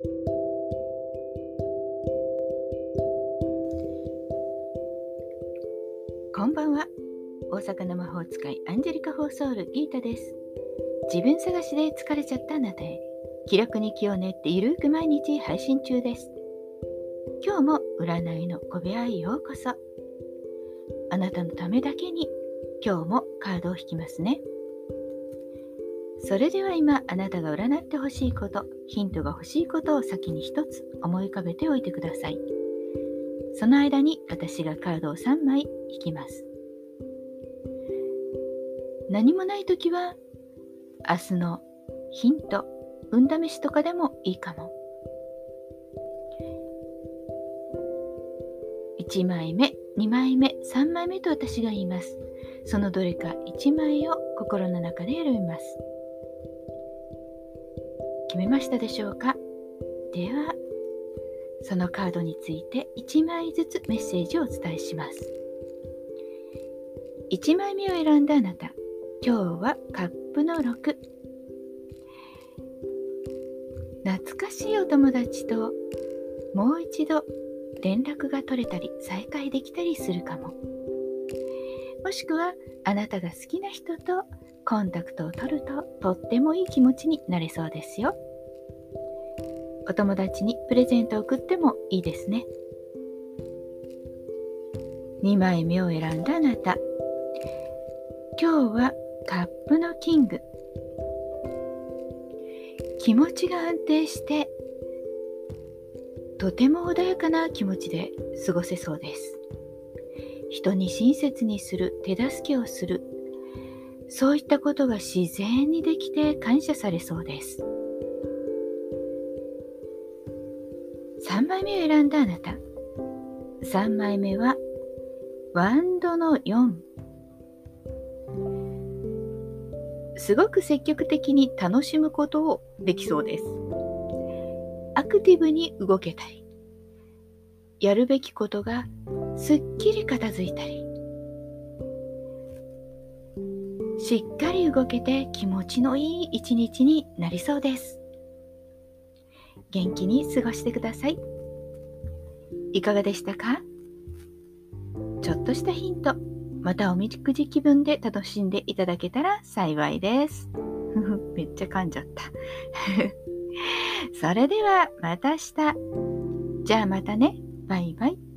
こんばんは。大阪の魔法使いアンジェリカ・フォーソールギータです。自分探しで疲れちゃったあなたへ気楽に気を練ってゆるく毎日配信中です。今日も占いの小部屋へようこそ。あなたのためだけに今日もカードを引きますね。それでは今あなたが占ってほしいことヒントが欲しいことを先に一つ思い浮かべておいてください。その間に私がカードを3枚引きます。何もない時は明日のヒント運試しとかでもいいかも。1枚目2枚目3枚目と私が言います。そのどれか1枚を心の中で選びます。決めましたでしょうか？ではそのカードについて1枚ずつメッセージをお伝えします。1枚目を選んだあなた今日はカップの6懐かしいお友達ともう一度連絡が取れたり再会できたりするかも。もしくはあなたが好きな人とコンタクトを取るととってもいい気持ちになれそうですよ。お友達にプレゼントを送ってもいいですね。2枚目を選んだあなた。今日はカップのキング。気持ちが安定してとても穏やかな気持ちで過ごせそうです。人に親切にする手助けをするそういったことが自然にできて感謝されそうです。3枚目を選んだあなた。3枚目はワンドの4すごく積極的に楽しむことをできそうです。アクティブに動けたりやるべきことがすっきり片付いたりしっかり動けて気持ちのいい一日になりそうです。元気に過ごしてください。いかがでしたか？ちょっとしたヒント。またおみくじ気分で楽しんでいただけたら幸いです。めっちゃ噛んじゃった。それではまた明日。じゃあまたね。バイバイ。